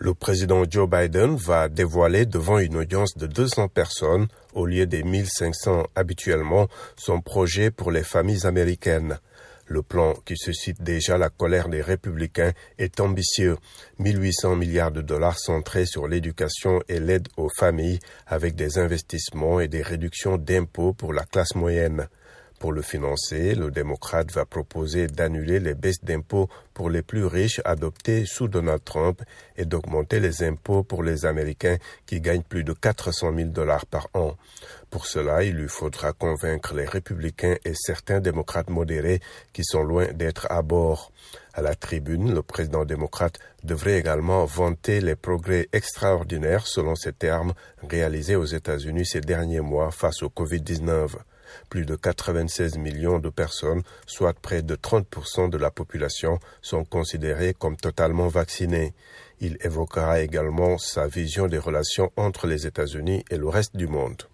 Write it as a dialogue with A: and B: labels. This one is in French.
A: Le président Joe Biden va dévoiler devant une audience de 200 personnes, au lieu des 1500 habituellement, son projet pour les familles américaines. Le plan, qui suscite déjà la colère des républicains, est ambitieux. 1800 milliards de dollars centrés sur l'éducation et l'aide aux familles, avec des investissements et des réductions d'impôts pour la classe moyenne. Pour le financer, le démocrate va proposer d'annuler les baisses d'impôts pour les plus riches adoptées sous Donald Trump et d'augmenter les impôts pour les Américains qui gagnent plus de 400 000 dollars par an. Pour cela, il lui faudra convaincre les républicains et certains démocrates modérés qui sont loin d'être à bord. À la tribune, le président démocrate devrait également vanter les progrès extraordinaires, selon ses termes, réalisés aux États-Unis ces derniers mois face au Covid-19. Plus de 96 millions de personnes, soit près de 30% de la population, sont considérées comme totalement vaccinées. Il évoquera également sa vision des relations entre les États-Unis et le reste du monde.